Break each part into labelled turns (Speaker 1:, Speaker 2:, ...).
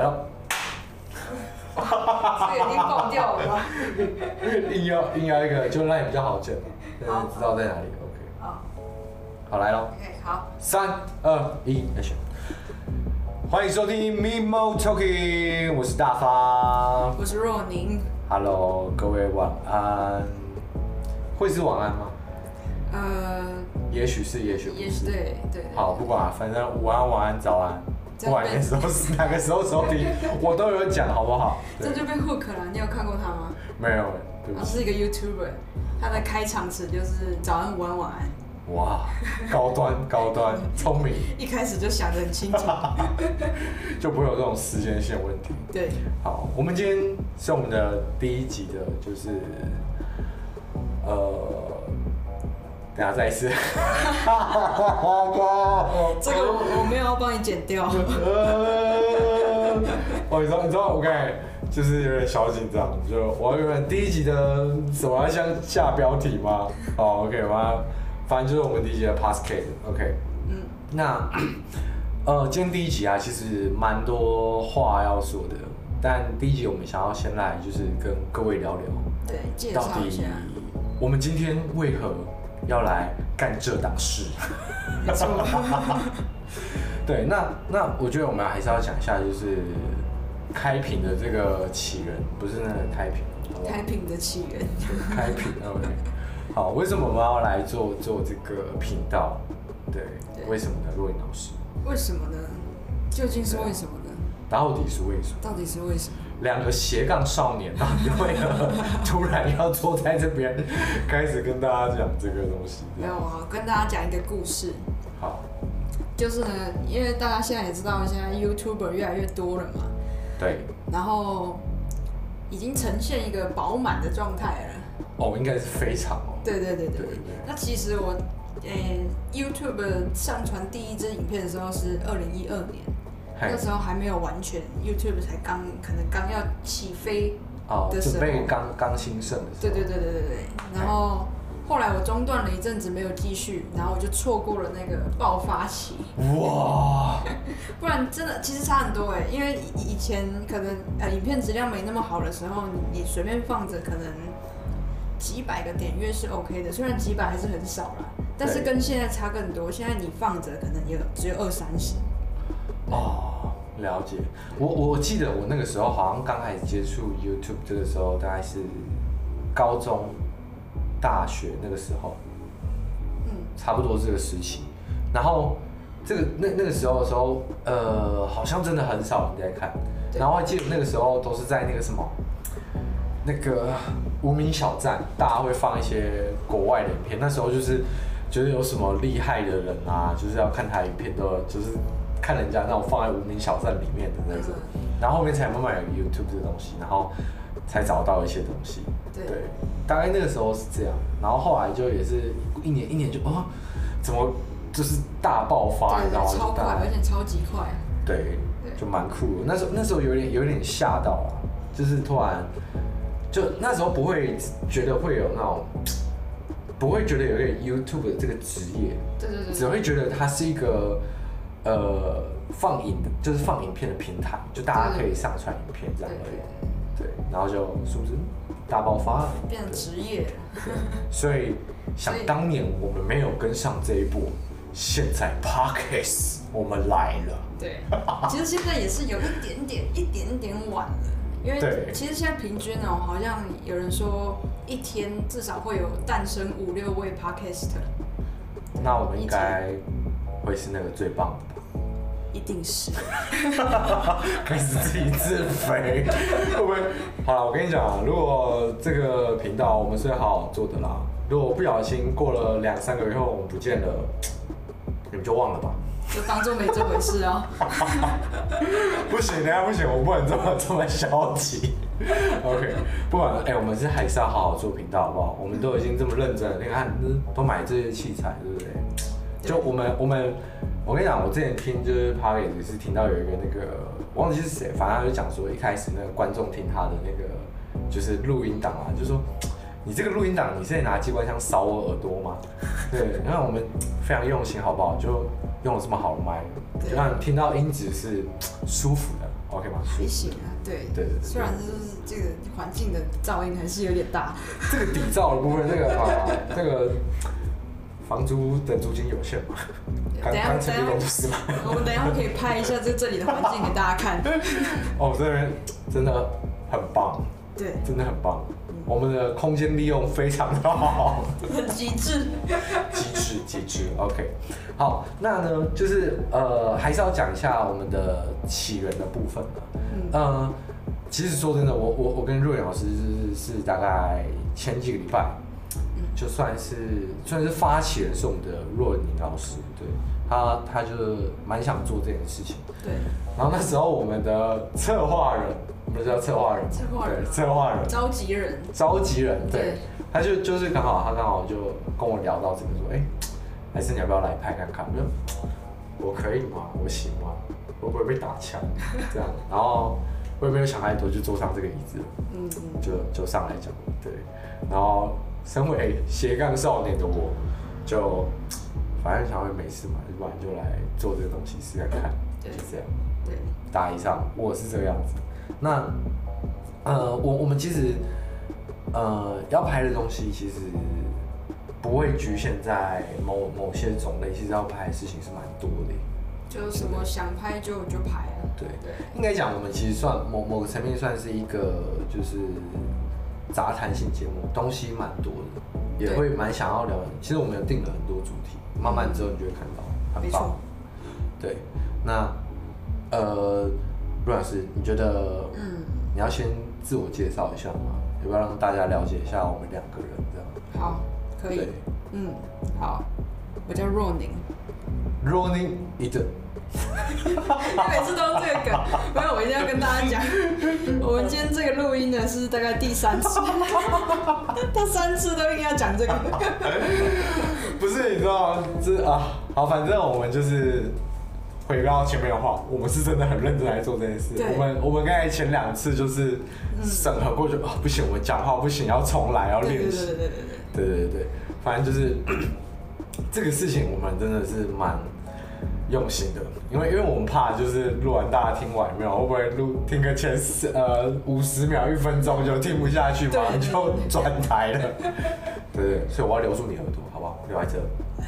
Speaker 1: 了，
Speaker 2: 这个已经爆掉了吗？
Speaker 1: 硬要硬要一个，就让你比较好剪，
Speaker 2: 好
Speaker 1: 知道在哪里。OK，
Speaker 2: 好
Speaker 1: 好来喽
Speaker 2: ，，OK，好，
Speaker 1: 三二一，Action！欢迎收听 Mimo Talking，我是大发。
Speaker 2: 我是若宁。
Speaker 1: Hello，各位晚安。会是晚安吗？
Speaker 2: 呃，
Speaker 1: 也许是，也许不是。
Speaker 2: 也是对对对。
Speaker 1: 好，不管，反正午安、晚安、早安，
Speaker 2: 这
Speaker 1: 不管哪时候是哪个时候收听，我都有讲，好不好？对
Speaker 2: 这就被 hook 了，你有看过他吗？
Speaker 1: 没有，对不起。
Speaker 2: 他是一个 YouTuber，他的开场词就是早安、午安、晚安。
Speaker 1: 哇，高端 高端，聪明，
Speaker 2: 一开始就想得很清楚。
Speaker 1: 就不会有这种时间线问题。
Speaker 2: 对，
Speaker 1: 好，我们今天是我们的第一集的，就是呃，等下再一次。
Speaker 2: 这个我我没有要帮你剪掉。
Speaker 1: 呃，哦，你知道你知道我刚才就是有点小紧张，就我原本第一集的什么要像下标题吗？哦，OK，我要反正就是我们第一集的 Podcast，OK，
Speaker 2: 嗯，
Speaker 1: 那 呃，今天第一集啊，其实蛮多话要说的，但第一集我们想要先来就是跟各位聊聊，
Speaker 2: 对，介
Speaker 1: 到
Speaker 2: 绍一下
Speaker 1: 底。我们今天为何要来干这档事？对，那那我觉得我们还是要讲一下，就是开屏的这个起源，不是那个开屏，好不好
Speaker 2: 开屏的起源。
Speaker 1: 开屏，OK。好，为什么我们要来做做这个频道？对，
Speaker 2: 对
Speaker 1: 为什么呢？若颖老师，
Speaker 2: 为什么呢？究竟是为什么呢？
Speaker 1: 到底是为什么？
Speaker 2: 到底是为什么？
Speaker 1: 两个斜杠少年到底为何 突然要坐在这边，开始跟大家讲这个东西？
Speaker 2: 没有啊，跟大家讲一个故事。
Speaker 1: 好，
Speaker 2: 就是呢，因为大家现在也知道，现在 YouTuber 越来越多了嘛，
Speaker 1: 对，
Speaker 2: 然后已经呈现一个饱满的状态了。
Speaker 1: 哦，应该是非常哦。
Speaker 2: 对对对对。
Speaker 1: 对对
Speaker 2: 那其实我，呃、YouTube 上传第一支影片的时候是二零一二年，
Speaker 1: 嘿
Speaker 2: 那时候还没有完全，YouTube 才刚可能刚要起飞
Speaker 1: 哦，
Speaker 2: 的时候。
Speaker 1: 准备刚刚兴盛的时候。
Speaker 2: 对对对对对对。然后后来我中断了一阵子没有继续，然后我就错过了那个爆发期。
Speaker 1: 哇！
Speaker 2: 不然真的其实差很多哎，因为以前可能呃影片质量没那么好的时候，你随便放着可能几百个点阅是 OK 的，虽然几百还是很少啦，但是跟现在差更多。现在你放着可能也只有二三十。
Speaker 1: 哦，了解。我我记得我那个时候好像刚开始接触 YouTube 这个时候，大概是高中、大学那个时候，
Speaker 2: 嗯，
Speaker 1: 差不多这个时期。然后这个那那个时候的时候，呃，好像真的很少人在看。然后我记得那个时候都是在那个什么，那个无名小站，大家会放一些国外的影片。那时候就是觉得有什么厉害的人啊，就是要看他影片，的就是看人家那种放在无名小站里面的那种。然后后面才慢慢有 YouTube 这个东西，然后才找到一些东西。
Speaker 2: 对
Speaker 1: 对，大概那个时候是这样。然后后来就也是一年一年就哦，怎么就是大爆发，
Speaker 2: 对对
Speaker 1: 你知道吗？
Speaker 2: 超快，
Speaker 1: 就大
Speaker 2: 而且超级快。
Speaker 1: 对，
Speaker 2: 对
Speaker 1: 就蛮酷的。那时候那时候有点有点吓到啊，就是突然就那时候不会觉得会有那种，不会觉得有一个 YouTube 的这个职业，
Speaker 2: 对对对
Speaker 1: 只会觉得它是一个呃放影的，就是放影片的平台，就大家可以上传影片这样而已。对，然后就是不是？大爆发，
Speaker 2: 变成职业了。
Speaker 1: 所以想当年我们没有跟上这一步，现在 Podcast 我们来了。
Speaker 2: 对，其实现在也是有一点点、一点点晚了，因
Speaker 1: 为
Speaker 2: 其实现在平均哦，好像有人说一天至少会有诞生五六位 podcaster，
Speaker 1: 那我们应该会是那个最棒的吧？
Speaker 2: 一定是。
Speaker 1: 开始自己自肥，会不会？好了，我跟你讲啊，如果这个频道我们是好好做的啦，如果不小心过了两三个月后我们不见了，你们就忘了吧。
Speaker 2: 就当做没这回事啊！
Speaker 1: 不行，等下不行，我不能这么这么消极。OK，不管哎、欸，我们是还是要好好做频道，好不好？我们都已经这么认真了，你看都买这些器材，对不对？就我们我们，我跟你讲，我之前听就是 Podcast 也是听到有一个那个，忘记是谁，反正他就讲说一开始那个观众听他的那个就是录音档啊，就说。你这个录音档，你是在拿机关枪扫我耳朵吗？对，因为我们非常用心，好不好？就用了这么好的麦，就让你听到音质是舒服的，OK 吗？
Speaker 2: 还行啊，对
Speaker 1: 对对。
Speaker 2: 虽然就是这个环境的噪音还是有点大。
Speaker 1: 这个底噪的部分，这个啊，这个房租的租金有限嘛？刚刚成立公司嘛？
Speaker 2: 我们等一下可以拍一下这这里的环境给大家看。
Speaker 1: 哦，这边真的很棒，
Speaker 2: 对，
Speaker 1: 真的很棒。我们的空间利用非常的好，
Speaker 2: 很极致，
Speaker 1: 极致极致。OK，好，那呢就是呃，还是要讲一下我们的起源的部分的。嗯、呃，其实说真的，我我我跟若妍老师是，是大概前几个礼拜，嗯、就算是算是发起人是我们的若宁老师，对他他就蛮想做这件事情。
Speaker 2: 对，
Speaker 1: 然后那时候我们的策划人。我们叫策划人，
Speaker 2: 策划人，
Speaker 1: 策划人，
Speaker 2: 召集人，
Speaker 1: 召集人，对，
Speaker 2: 对
Speaker 1: 他就就是刚好，他刚好就跟我聊到这个，说，哎、欸，还是你要不要来拍看看？我说，我可以吗？我行吗？会不会被打枪？这样，然后我也没有想太多，就坐上这个椅子，嗯嗯，就就上来讲，对，然后身为斜杠少年的我，就 反正想会没事嘛，不然就来做这个东西试试看，对就这样，对，大一上我是这个样子。那，呃，我我们其实，呃，要拍的东西其实不会局限在某某些种类，其实要拍的事情是蛮多的。
Speaker 2: 就什么想拍就就拍啊。
Speaker 1: 对对，应该讲我们其实算某某个层面算是一个就是杂谈性节目，东西蛮多的，也会蛮想要聊。其实我们有定了很多主题，慢慢之后你就会看到，很棒。对，那，呃。陆老师，你觉得，嗯，你要先自我介绍一下吗？要不要让大家了解一下我们两个人这样？
Speaker 2: 好，可以。对嗯，好，我叫若宁。
Speaker 1: 若宁，你
Speaker 2: 每次都用这个梗，没有，我一定要跟大家讲，我们这个录音呢是大概第三次，他三次都硬要讲这个。
Speaker 1: 不是，你知道吗？这啊，好，反正我们就是。回到前面的话，我们是真的很认真来做这件事。我们我们刚才前两次就是审核过去，哦、嗯，不行，我们讲话不行，要重来，要练习。对对对对对对对对，反正就是 这个事情，我们真的是蛮用心的，因为因为我们怕就是录完大家听完没有，会不会录听个前十呃五十秒一分钟就听不下去，马上就转台了。对，对对，所以我要留住你耳朵，好不好？留在这，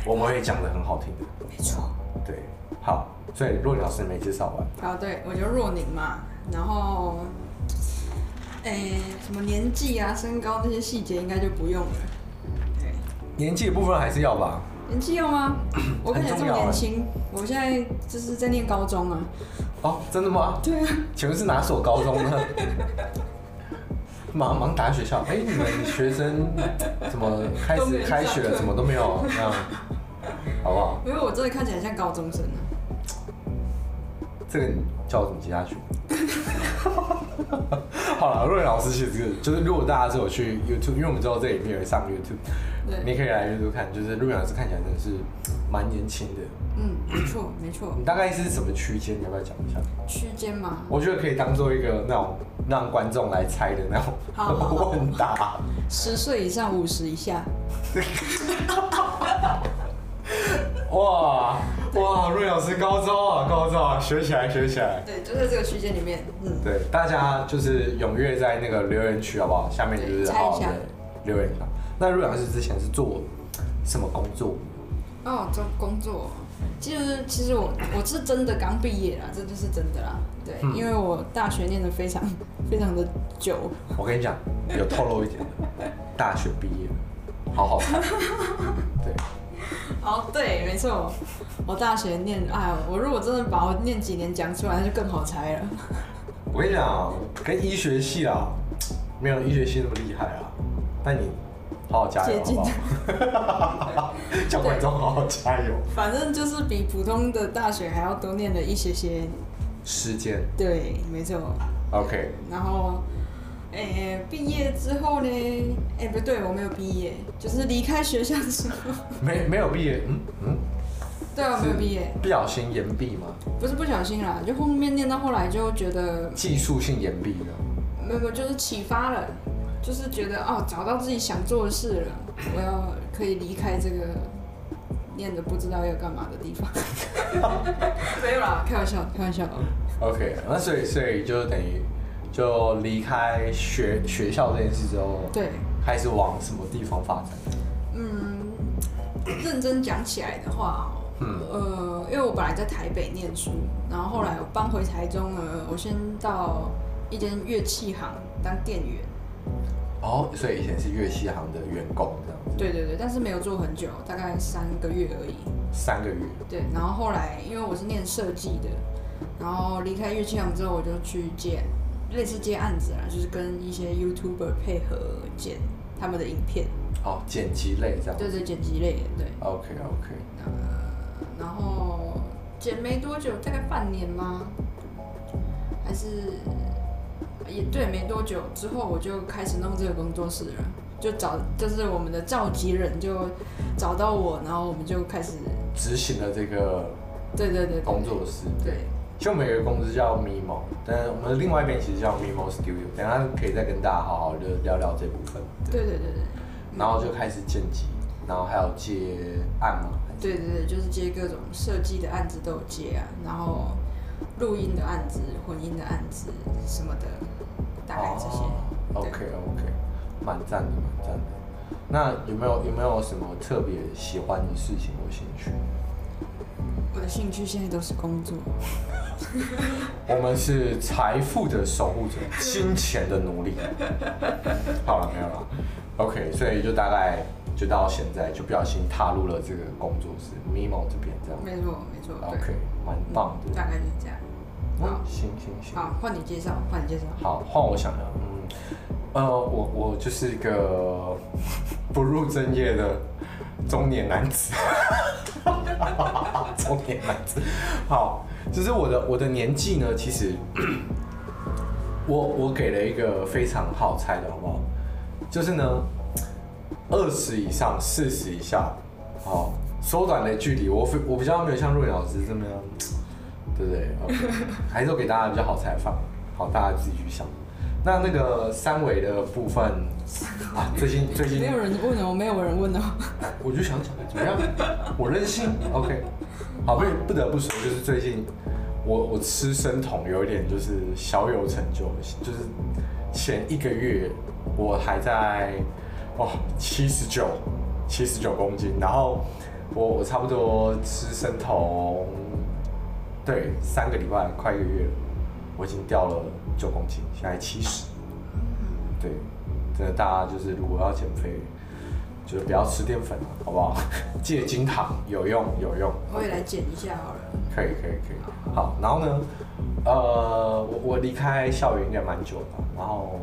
Speaker 1: 我们会讲的很好听的。
Speaker 2: 没错。
Speaker 1: 对，好。所以若宁老师没介绍完。
Speaker 2: 好，对，我就若宁嘛，然后，诶、欸，什么年纪啊、身高那些细节应该就不用了。对，
Speaker 1: 年纪的部分还是要吧？
Speaker 2: 年纪要吗？我看起来这么年轻，我现在就是在念高中啊。
Speaker 1: 哦，真的吗？
Speaker 2: 对啊。
Speaker 1: 请问是哪所高中呢？忙忙打学校。哎、欸，你们学生怎么 开始开学了？怎么都没有这样？好不好？
Speaker 2: 因为我真的看起来像高中生啊。
Speaker 1: 这个你叫我怎么接下去？好了，若妍老师其实就是，如果大家是有去 YouTube，因为我们知道这里面有上 YouTube，你可以来 YouTube 看，就是若妍老师看起来真的是蛮年轻的。
Speaker 2: 嗯，没错，没错。
Speaker 1: 你大概是什么区间？你要不要讲一下？
Speaker 2: 区间嘛？
Speaker 1: 我觉得可以当做一个那种让观众来猜的那种问答。
Speaker 2: 十岁以上，五十以下。
Speaker 1: 哇！哇，瑞老师高招啊，高招啊，学起来，学起来。
Speaker 2: 对，就在这个区间里面，嗯。对，
Speaker 1: 大家就是踊跃在那个留言区，好不好？下面就是好好的留言一下。那瑞老师之前是做什么工作？
Speaker 2: 哦，做工作，其实其实我我是真的刚毕业啦，这就是真的啦。对，嗯、因为我大学念的非常非常的久。
Speaker 1: 我跟你讲，有透露一点的，大学毕业，好好看。对。
Speaker 2: 哦，对，没错，我大学念，哎，我如果真的把我念几年讲出来，那就更好猜了。
Speaker 1: 我跟你讲，跟医学系啊，没有医学系那么厉害啊。但你好好加油，好不好？叫观众好好加油。
Speaker 2: 反正就是比普通的大学还要多念了一些些
Speaker 1: 时间。
Speaker 2: 对，没错。
Speaker 1: OK。
Speaker 2: 然后。哎，毕业之后呢？哎，不对，我没有毕业，就是离开学校的时候。
Speaker 1: 没没有毕业？嗯嗯。
Speaker 2: 对啊，没有毕业。
Speaker 1: 不小心延毕吗？
Speaker 2: 不是不小心啦，就后面念到后来就觉得。
Speaker 1: 技术性延毕了。
Speaker 2: 没有没有，就是启发了。就是觉得哦，找到自己想做的事了，我要可以离开这个念的不知道要干嘛的地方。没有啦，开玩笑，开玩笑。
Speaker 1: OK，那所以所以就等于就离开学学校这件事之后，
Speaker 2: 对，
Speaker 1: 开始往什么地方发展？
Speaker 2: 嗯，认真讲起来的话，嗯，呃，因为我本来在台北念书，然后后来我搬回台中呢，我先到一间乐器行当店员。
Speaker 1: 哦，所以以前是乐器行的员工这样子。
Speaker 2: 对对对，但是没有做很久，大概三个月而已。
Speaker 1: 三个月。
Speaker 2: 对，然后后来因为我是念设计的，然后离开乐器行之后，我就去接类似接案子啊，就是跟一些 YouTuber 配合剪他们的影片。
Speaker 1: 哦，剪辑类这样。
Speaker 2: 对对，剪辑类的，对。
Speaker 1: OK OK。
Speaker 2: 呃，然后剪没多久，大概半年吗？还是？也对，没多久之后我就开始弄这个工作室了，就找就是我们的召集人就找到我，然后我们就开始
Speaker 1: 执行了这个
Speaker 2: 对对对
Speaker 1: 工作室。
Speaker 2: 对，
Speaker 1: 其实我们有一个公司叫 Mimo，但我们另外一边其实叫 Mimo Studio，等下可以再跟大家好好的聊聊这部分。
Speaker 2: 对对对对。
Speaker 1: 然后就开始剪辑，然后还有接案嘛。
Speaker 2: 对对对，就是接各种设计的案子都有接啊，然后录音的案子、混音的案子什么的。大概这些。
Speaker 1: Oh, OK OK，蛮赞的，蛮赞的。那有没有有没有什么特别喜欢的事情或兴趣？
Speaker 2: 我的兴趣现在都是工作。
Speaker 1: 我们是财富的守护者，金钱的奴隶。好了，没有了。OK，所以就大概就到现在，就不小心踏入了这个工作室，Mimo 这边这样。
Speaker 2: 没错，没错。
Speaker 1: OK，蛮棒的。
Speaker 2: 大概是这样。
Speaker 1: 好，行行行。
Speaker 2: 好，换你介绍，换你介绍。
Speaker 1: 好，换我想想，嗯，呃，我我就是一个 不入正业的中年男子，中年男子。好，就是我的我的年纪呢，其实 我我给了一个非常好猜的，好不好？就是呢，二十以上，四十以下，好，缩短的距离，我我比较没有像若琳老师这么样。对不对？OK，还是我给大家比较好采访，好，大家自己去想。那那个三维的部分啊，最近最近
Speaker 2: 没有人问哦，没有人问哦。
Speaker 1: 我就想讲怎么样？我任性，OK。好，不不得不说，就是最近我我吃生酮有一点就是小有成就，就是前一个月我还在哇七十九七十九公斤，然后我我差不多吃生酮。对，三个礼拜快一个月了，我已经掉了九公斤，现在七十。对，真的大家就是如果要减肥，就是不要吃淀粉了，好不好？戒精糖有用有用。
Speaker 2: 我也来减一下好了。
Speaker 1: 可以可以可以。好，然后呢，呃，我我离开校园应该蛮久了，然后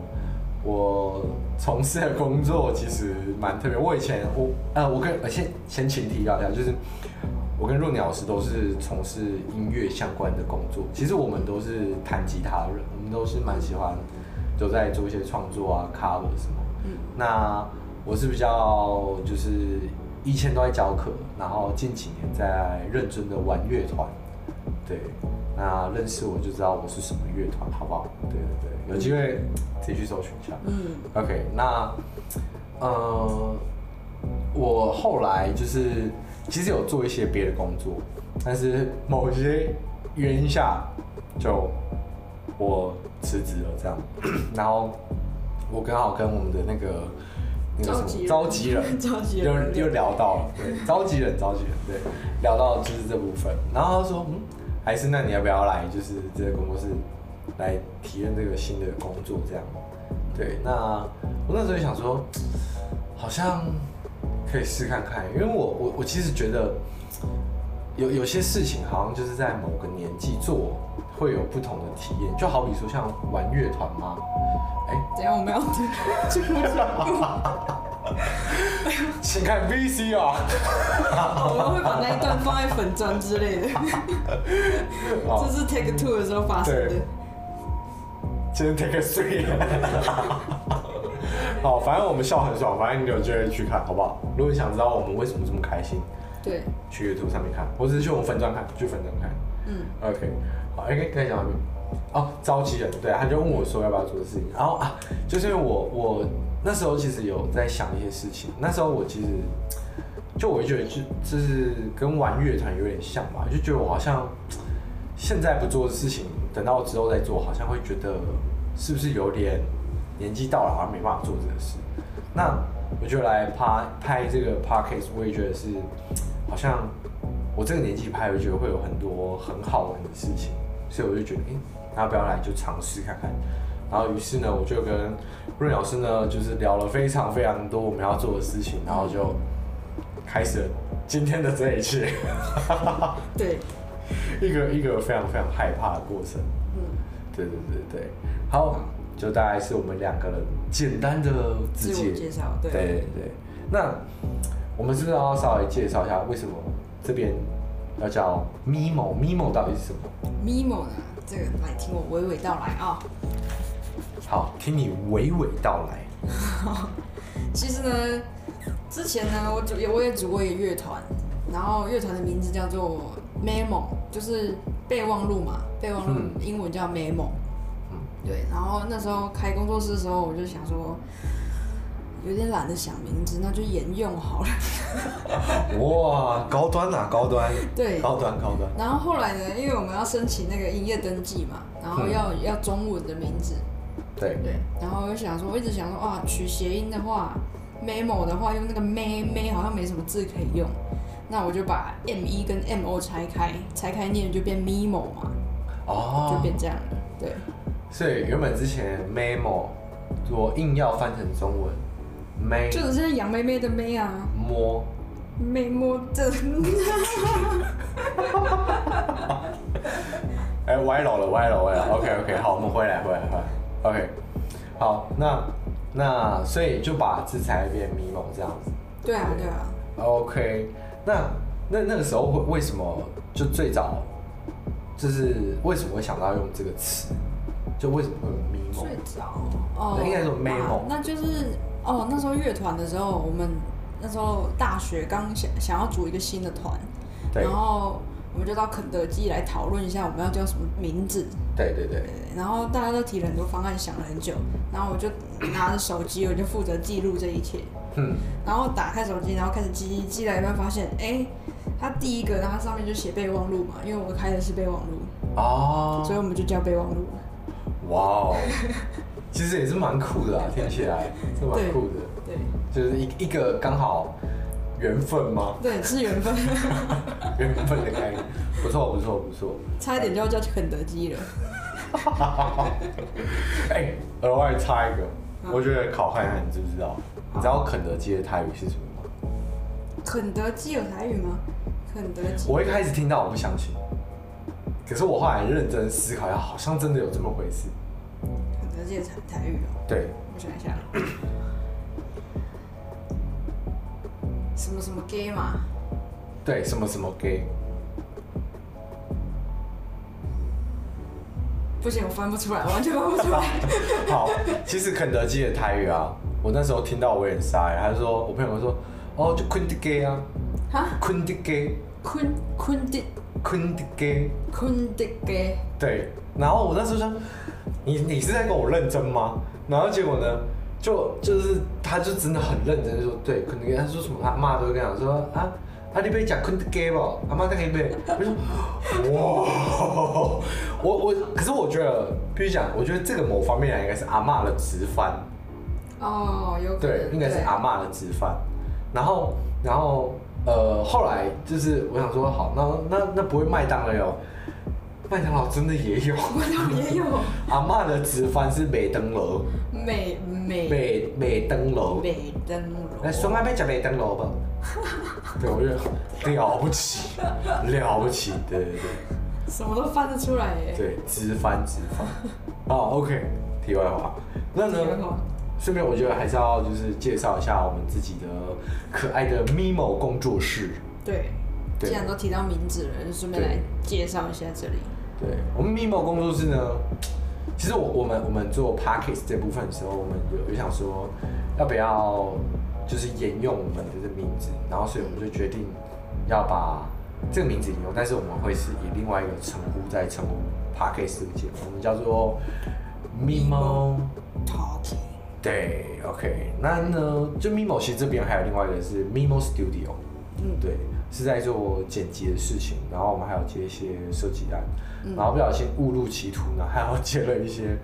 Speaker 1: 我从事的工作其实蛮特别。我以前我呃，我跟呃先先前提要一下，就是。我跟若鸟老师都是从事音乐相关的工作，其实我们都是弹吉他的人，我们都是蛮喜欢，都在做一些创作啊，cover 什么。嗯。那我是比较就是以前都在教课，然后近几年在认真的玩乐团。对。那认识我就知道我是什么乐团，好不好？对对对，有机会自己去搜寻一下。嗯。OK，那呃，我后来就是。其实有做一些别的工作，但是某些原因下，就我辞职了这样。然后我刚好跟我们的那个那个什么召集人，
Speaker 2: 召集人。
Speaker 1: 又又聊到了，对，召集人，召集人，对，聊到就是这部分。然后他说，嗯，还是那你要不要来，就是这个工作室来体验这个新的工作这样？对，那我那时候就想说，好像。可以试看看，因为我我我其实觉得有有些事情好像就是在某个年纪做会有不同的体验，就好比说像玩乐团吗？哎、欸，
Speaker 2: 等下我们要进入
Speaker 1: 请看 VC 啊，
Speaker 2: 我们会把那一段放在粉砖之类的，这是 Take Two 的时候发生的，
Speaker 1: 今天 Take Three。好，反正我们笑很爽，反正你有机会去看，好不好？如果你想知道我们为什么这么开心，
Speaker 2: 对，
Speaker 1: 去 YouTube 上面看，或者是去我们粉砖看，去粉砖看。嗯，OK，OK，，可以讲完没？哦，召集人，对，他就问我说要不要做的事情，然后啊，就是因为我我那时候其实有在想一些事情。那时候我其实就我觉得就就是跟玩乐团有点像吧，就觉得我好像现在不做的事情，等到之后再做，好像会觉得是不是有点年纪到了，好像没办法做这个事。那我就来拍拍这个 podcast，我也觉得是好像我这个年纪拍，我觉得会有很多很好玩的事情，所以我就觉得，哎、欸，那要不要来就尝试看看？然后于是呢，我就跟润老师呢，就是聊了非常非常多我们要做的事情，然后就开始了今天的这一切。
Speaker 2: 对，
Speaker 1: 一个一个非常非常害怕的过程。嗯，对对对对，好。就大概是我们两个人简单的自我
Speaker 2: 介绍，对
Speaker 1: 对对。那我们是不是要稍微介绍一下为什么这边要叫 Mimo？Mimo 到底是什么
Speaker 2: ？Mimo 呢？这个来听我娓娓道来啊、哦。
Speaker 1: 好，听你娓娓道来。
Speaker 2: 其实呢，之前呢，我组也我也组过一个乐团，然后乐团的名字叫做 Memo，就是备忘录嘛，备忘录英文叫 Memo。嗯对，然后那时候开工作室的时候，我就想说，有点懒得想名字，那就沿用好了。
Speaker 1: 哇，高端啊，高端。
Speaker 2: 对，
Speaker 1: 高端高端。
Speaker 2: 然后后来呢，因为我们要申请那个营业登记嘛，然后要、嗯、要中文的名字。
Speaker 1: 对对。
Speaker 2: 然后我就想说，我一直想说，哇，取谐音的话，memo 的话，用那个 me me 好像没什么字可以用，那我就把 m e 跟 m o 拆开，拆开念就变 memo 嘛。哦。就变这样了，对。
Speaker 1: 所以原本之前 memo，我硬要翻成中文，me
Speaker 2: 就只是杨妹妹的妹啊，
Speaker 1: 摸，
Speaker 2: 妹摸的，
Speaker 1: 哎、欸，歪楼了，歪楼，歪楼，OK OK，好，我们回来，回来，回来，OK，好，那那所以就把字才变 memo 这样子，
Speaker 2: 对啊，对啊
Speaker 1: ，OK，那那那个时候会为什么就最早就是为什么会想到用这个词？就为什么会有 Mimo？
Speaker 2: 最早？哦，
Speaker 1: 应该说 Memo，
Speaker 2: 那就是哦，那时候乐团的时候，我们那时候大学刚想想要组一个新的团，然后我们就到肯德基来讨论一下我们要叫什么名字。
Speaker 1: 对对对，
Speaker 2: 然后大家都提了很多方案，想了很久，然后我就拿着手机，我就负责记录这一切。嗯。然后打开手机，然后开始记记记来，一半发现，哎，它第一个，然后上面就写备忘录嘛，因为我开的是备忘录。哦。所以我们就叫备忘录。
Speaker 1: 哇哦，其实也是蛮酷的啊，听起来是蛮酷的。对，对就是一一个刚好缘分吗？
Speaker 2: 对，是缘分。
Speaker 1: 缘分的概念，不错不错不错。
Speaker 2: 差一点就要叫肯德基了。
Speaker 1: 哎，额外插一个，我觉得考汉汉你知不知道？你知道肯德基的台语是什么吗？
Speaker 2: 肯德基有台语吗？肯德基。
Speaker 1: 我一开始听到我不相信。可是我后来认真思考一下，好像真的有这么回事。
Speaker 2: 肯德基的台语哦。
Speaker 1: 对。
Speaker 2: 我想一下。什么什么 gay 嘛？
Speaker 1: 对，什么什么 gay。
Speaker 2: 不行，我翻不出来，完全翻不出来。
Speaker 1: 好，其实肯德基的台语啊，我那时候听到我有点傻，他就说我朋友说，哦，就昆迪 gay 啊。哈？昆迪 gay。
Speaker 2: 昆昆迪。
Speaker 1: 昆迪给，
Speaker 2: 昆迪给，
Speaker 1: 对，然后我那时候说，你你是在跟我认真吗？然后结果呢，就就是他就真的很认真说，对，昆迪给，他说什么，他妈都会跟他说啊，啊你别讲昆迪给吧，阿妈在那边，我说哇，我我可是我觉得必须讲，我觉得这个某方面来应该是阿妈的直翻，
Speaker 2: 哦，有
Speaker 1: 对，应该是阿妈的直翻，然后然后。呃，后来就是我想说，好，那那那不会麦当劳，麦当劳真的也有，
Speaker 2: 麦当劳也有。
Speaker 1: 阿妈的直翻是美登楼，
Speaker 2: 美美
Speaker 1: 美美登楼，
Speaker 2: 美登楼。
Speaker 1: 来，双阿妹讲美登楼吧。对，我觉得了不起，了不起，对对对。
Speaker 2: 什么都翻得出来耶。
Speaker 1: 对，直翻直翻。哦，OK，题外话，那呢？顺便我觉得还是要就是介绍一下我们自己的可爱的 Mimo 工作室。
Speaker 2: 对，既然都提到名字了，就顺便来介绍一下这里。
Speaker 1: 对，我们 Mimo 工作室呢，其实我我们我们做 Parkes 这部分的时候，我们有有想说要不要就是沿用我们的这名字，然后所以我们就决定要把这个名字沿用，但是我们会是以另外一个称呼在称呼 Podcast 这个节目，我们叫做 Mimo Talking。对，OK，那呢，就 Mimo 其实这边还有另外一个是 Mimo Studio，
Speaker 2: 嗯，
Speaker 1: 对，是在做剪辑的事情，然后我们还有接一些设计案，
Speaker 2: 嗯
Speaker 1: 然后不小心误入歧途呢，还要接了一些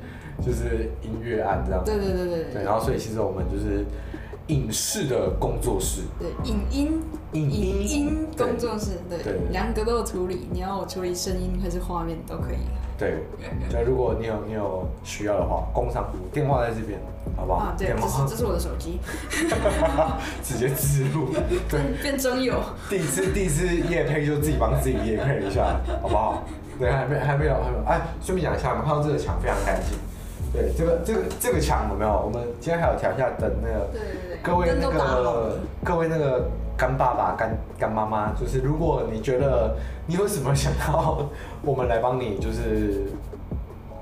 Speaker 1: 就是音乐案这样子，
Speaker 2: 对对对对
Speaker 1: 对，然后所以其实我们就是影视的工作室，
Speaker 2: 对，影音
Speaker 1: 影音
Speaker 2: 音工作室，对
Speaker 1: 对，
Speaker 2: 两个都有处理，你要我处理声音还是画面都可以。
Speaker 1: 对，那如果你有你有需要的话，工商服务电话在这边，好不好？
Speaker 2: 啊，
Speaker 1: 对，
Speaker 2: 这是这是我的手机，
Speaker 1: 直接植入，对。
Speaker 2: 变真友。
Speaker 1: 第一次第一次夜配就自己帮自己夜配一下，好不好？对，还没还没有还没有。哎，顺便讲一下，我们看到这个墙非常干净。对，这个这个这个墙有没有？我们今天还有调一下灯，那个
Speaker 2: 对对对，
Speaker 1: 各位那
Speaker 2: 个。
Speaker 1: 各位那个干爸爸干干妈妈，就是如果你觉得你有什么想要我们来帮你，就是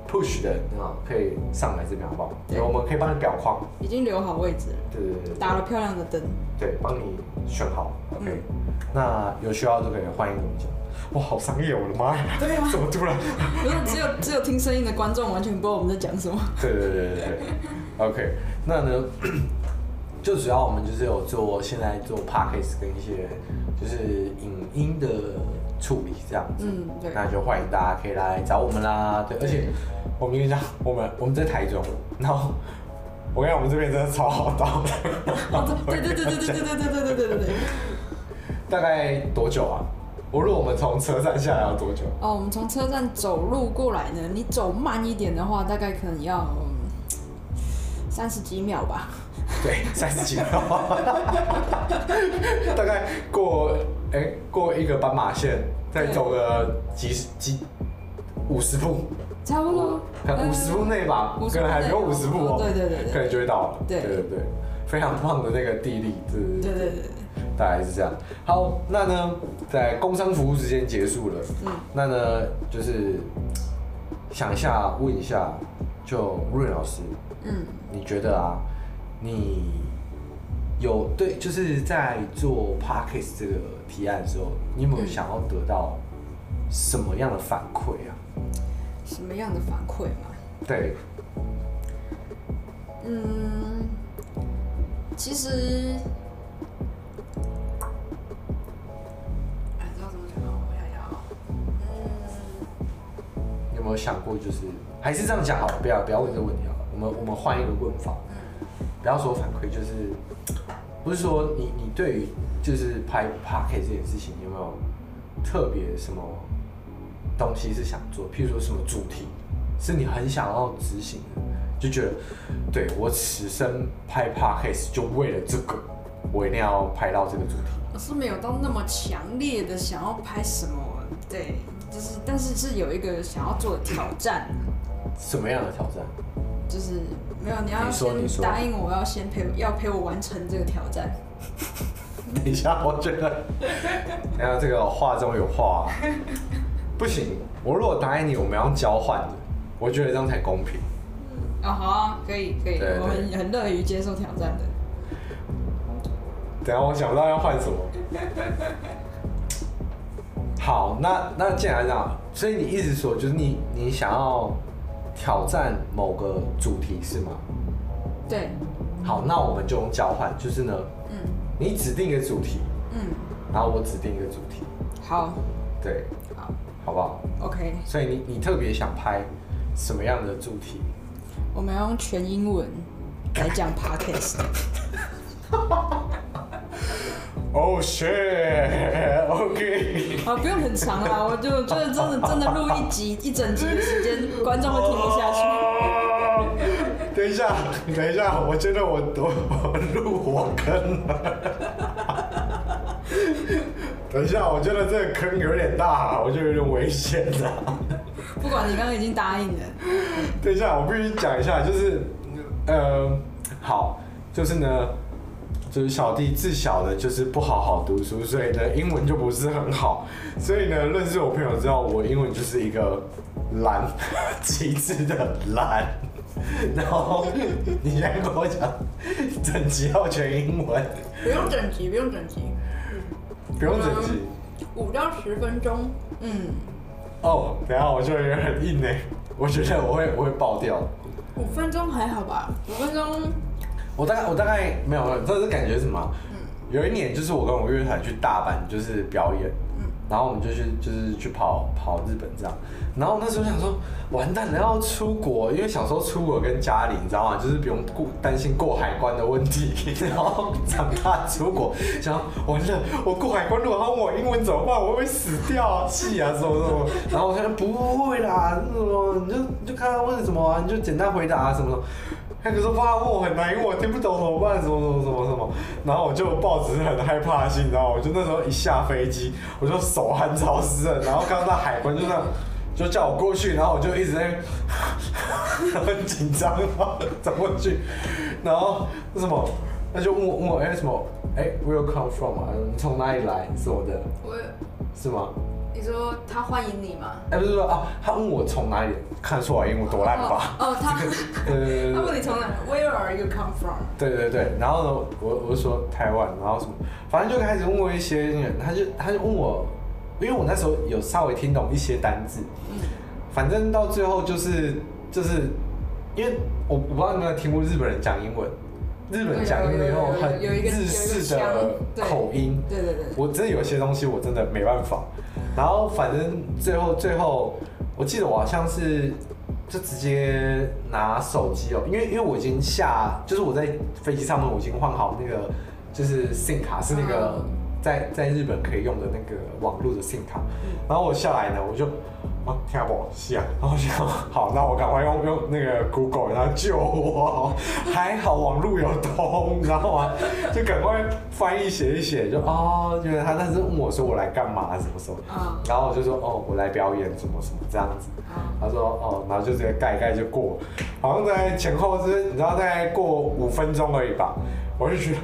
Speaker 1: push 的啊，可以上来这边好不好？
Speaker 2: 对
Speaker 1: 我们可以帮你裱框，
Speaker 2: 已经留好位置了，
Speaker 1: 对对对对，
Speaker 2: 打了漂亮的灯。
Speaker 1: 对，帮你选好，OK、
Speaker 2: 嗯
Speaker 1: 那有需要都可以欢迎我们讲。哇，好商业，我的妈呀！
Speaker 2: 对啊
Speaker 1: 怎么突然？
Speaker 2: 不是只有只有听声音的观众完全不知道我们在讲什么。
Speaker 1: 对对对对对，OK。那呢，就主要我们就是有做现在做 Podcast 跟一些就是影音的处理这样子。
Speaker 2: 嗯，对。
Speaker 1: 那就欢迎大家可以来找我们啦。对，而且我跟你讲，我们我们在台中，然后我跟你讲，我们这边真的超好到的。
Speaker 2: 哦，对对对对对对对对对对对对对。
Speaker 1: 大概多久啊？我如果我们从车站下来要多久？
Speaker 2: 哦，我们从车站走路过来呢，你走慢一点的话，大概可能要三十几秒吧。
Speaker 1: 对，三十几秒。大概过哎、欸、过一个斑马线，再走个几十几五十步，
Speaker 2: 差不多，
Speaker 1: 可能五十步内吧，可能还没有五十步哦、
Speaker 2: 对对对对，
Speaker 1: 可能就会到了。
Speaker 2: 对
Speaker 1: 对对对，非常棒的那个地理，
Speaker 2: 对对对。
Speaker 1: 大概是这样。好，那呢，在工商服务时间结束了，
Speaker 2: 嗯，
Speaker 1: 那呢就是想一下，问一下，就润老师，
Speaker 2: 嗯，
Speaker 1: 你觉得啊，你有对就是在做 Podcast 这个提案的时候，你有没有想要得到什么样的反馈啊？
Speaker 2: 什么样的反馈嘛？
Speaker 1: 对，
Speaker 2: 嗯，其实。
Speaker 1: 有没有想过，就是还是这样讲好了，不要不要问这个问题好了。我们我们换一个问法，不要说反馈，就是不是说你你对于就是拍 Podcast 这件事情有没有特别什么东西是想做？譬如说什么主题是你很想要执行的，就觉得对我此生拍 Podcast 就为了这个，我一定要拍到这个主题。
Speaker 2: 我是没有到那么强烈的想要拍什么，对。就是，但是是有一个想要做的挑战。
Speaker 1: 什么样的挑战？
Speaker 2: 就是没有，你要先答应我，要先陪，要陪我完成这个挑战。
Speaker 1: 等一下，我觉得，等下这个话中有话、啊，不行。我如果答应你，我们要交换的，我觉得这样才公平。
Speaker 2: 哦，好啊，可以，可以，我很很乐于接受挑战的。
Speaker 1: 等下，我想不到要换什么。好，那那既然这样，所以你一直说就是你你想要挑战某个主题是吗？
Speaker 2: 对。
Speaker 1: 好，那我们就用交换，就是呢，
Speaker 2: 嗯，
Speaker 1: 你指定一个主题，
Speaker 2: 嗯，
Speaker 1: 然后我指定一个主题。
Speaker 2: 好。
Speaker 1: 对。
Speaker 2: 好。
Speaker 1: 好不好
Speaker 2: ？OK。
Speaker 1: 所以你你特别想拍什么样的主题？
Speaker 2: 我们要用全英文来讲 Podcast。
Speaker 1: Oh shit! OK。
Speaker 2: 啊，不用很长啦，我就觉得真的真的录一集一整集的时间，观众会听不下去。
Speaker 1: 等一下，等一下，我觉得我我我入火坑了。等一下，我觉得这个坑有点大，我觉得有点危险了。
Speaker 2: 不管你刚刚已经答应了。
Speaker 1: 等一下，我必须讲一下，就是呃，好，就是呢。就是小弟自小的，就是不好好读书，所以呢，英文就不是很好。所以呢，认识我朋友知道我英文就是一个烂，极致的烂。然后你现在跟我讲，整集要全英文，
Speaker 2: 不用整集，不用整集，
Speaker 1: 不用整集，
Speaker 2: 五到十分钟，嗯。
Speaker 1: 哦，等下我就有点很硬呢，我觉得我会我会爆掉。
Speaker 2: 五分钟还好吧？五分钟
Speaker 1: 我大概我大概没有，这是感觉什么？
Speaker 2: 嗯，
Speaker 1: 有一年就是我跟我乐团去大阪，就是表演。然后我们就去，就是去跑跑日本这样。然后那时候想说，完蛋了，要出国，因为小时候出国跟家里，你知道吗？就是不用过担心过海关的问题。然后长大出国，想完了，我过海关如果他问我英文怎么办？我会不会死掉啊？气啊什么什么？然后我说不会啦，什么你就你就看他问什么啊，你就简单回答啊什么什么。他可是怕我很难，因为我听不懂怎么办？什么什么什么什么？然后我就抱着很害怕的心，你知道？我就那时候一下飞机，我就手汗潮湿了，然后刚到海关就这样，就叫我过去，然后我就一直在 很紧张，然后走过去，然后那什么，他就问我问我哎什么哎，Where come from 啊？你从哪里来？什么的？
Speaker 2: 我
Speaker 1: 是吗？
Speaker 2: 你说他欢迎你吗？
Speaker 1: 哎，不是说啊，他问我从哪里，看出来英文多烂吧？
Speaker 2: 哦，他，
Speaker 1: 对对对对，
Speaker 2: 他问你从哪？Where are you come from？
Speaker 1: 对对对，然后呢，我我就说台湾，然后什么，反正就开始问我一些，他就他就问我，因为我那时候有稍微听懂一些单字，嗯，反正到最后就是就是，因为我我不知道你有没有听过日本人讲英文，日本人讲英文以后很日式的口音，
Speaker 2: 对对对，
Speaker 1: 我真的有些东西我真的没办法。然后反正最后最后，我记得我好像是就直接拿手机哦，因为因为我已经下，就是我在飞机上面我已经换好那个就是 SIM 卡，是那个在在日本可以用的那个网络的 SIM 卡，然后我下来呢我就。啊，听不是啊，然后想好，那我赶快用用那个 Google，然后救我，还好网路有通，然后啊，就赶快翻译写一写，就哦，就是他那时问我说我来干嘛什么什么，然后我就说哦，我来表演什么什么这样子，他说哦，然后就直接盖一盖就过，好像在前后是，你知道大概过五分钟而已吧，我就觉得。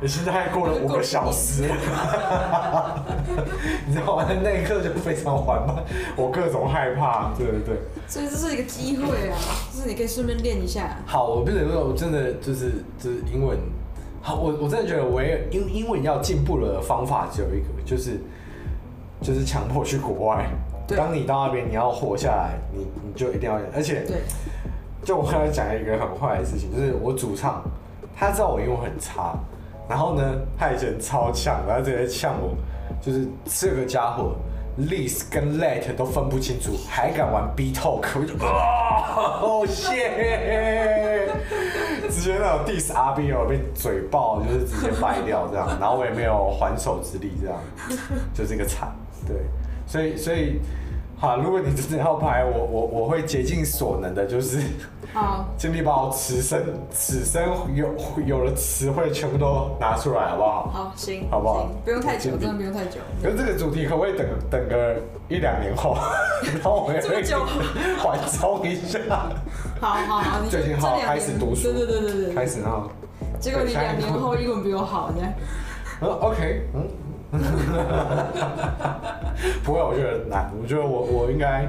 Speaker 1: 你现在过了五个小时，你知道吗？那一刻就非常缓慢，我各种害怕，对对对。
Speaker 2: 所以这是一个机会啊，就是你可以顺便练一下。
Speaker 1: 好，我不能说，我真的就是就是英文，好，我我真的觉得我也英英文要进步的方法只有一个，就是就是强迫去国外。对。当你到那边，你要活下来，你你就一定要，而且，对。就我刚才讲一个很坏的事情，就是我主唱，他知道我英文很差。然后呢，他以前超呛，然后直接呛我，就是这个家伙，this 跟 let 都分不清楚，还敢玩 BeeTalk，我就啊，哦谢，直接那种 diss RBL 被嘴爆，就是直接掰掉这样，然后我也没有还手之力，这样，就这个惨，对，所以所以。好，如果你真的要拍我，我我会竭尽所能的，就是好，尽力把我此生此生有有了词汇全部都拿出来，好不好？
Speaker 2: 好，行，
Speaker 1: 好不好？
Speaker 2: 不用太久，真的不用太久。
Speaker 1: 可是这个主题可不可以等等个一两年后，然后我们就缓冲一下。
Speaker 2: 好好好，你
Speaker 1: 最近好开始读书，
Speaker 2: 对对对对对，
Speaker 1: 开始哈。
Speaker 2: 结果你两年后英文比我好，这样。
Speaker 1: 嗯，OK，嗯。不会，我觉得难。我觉得我我应该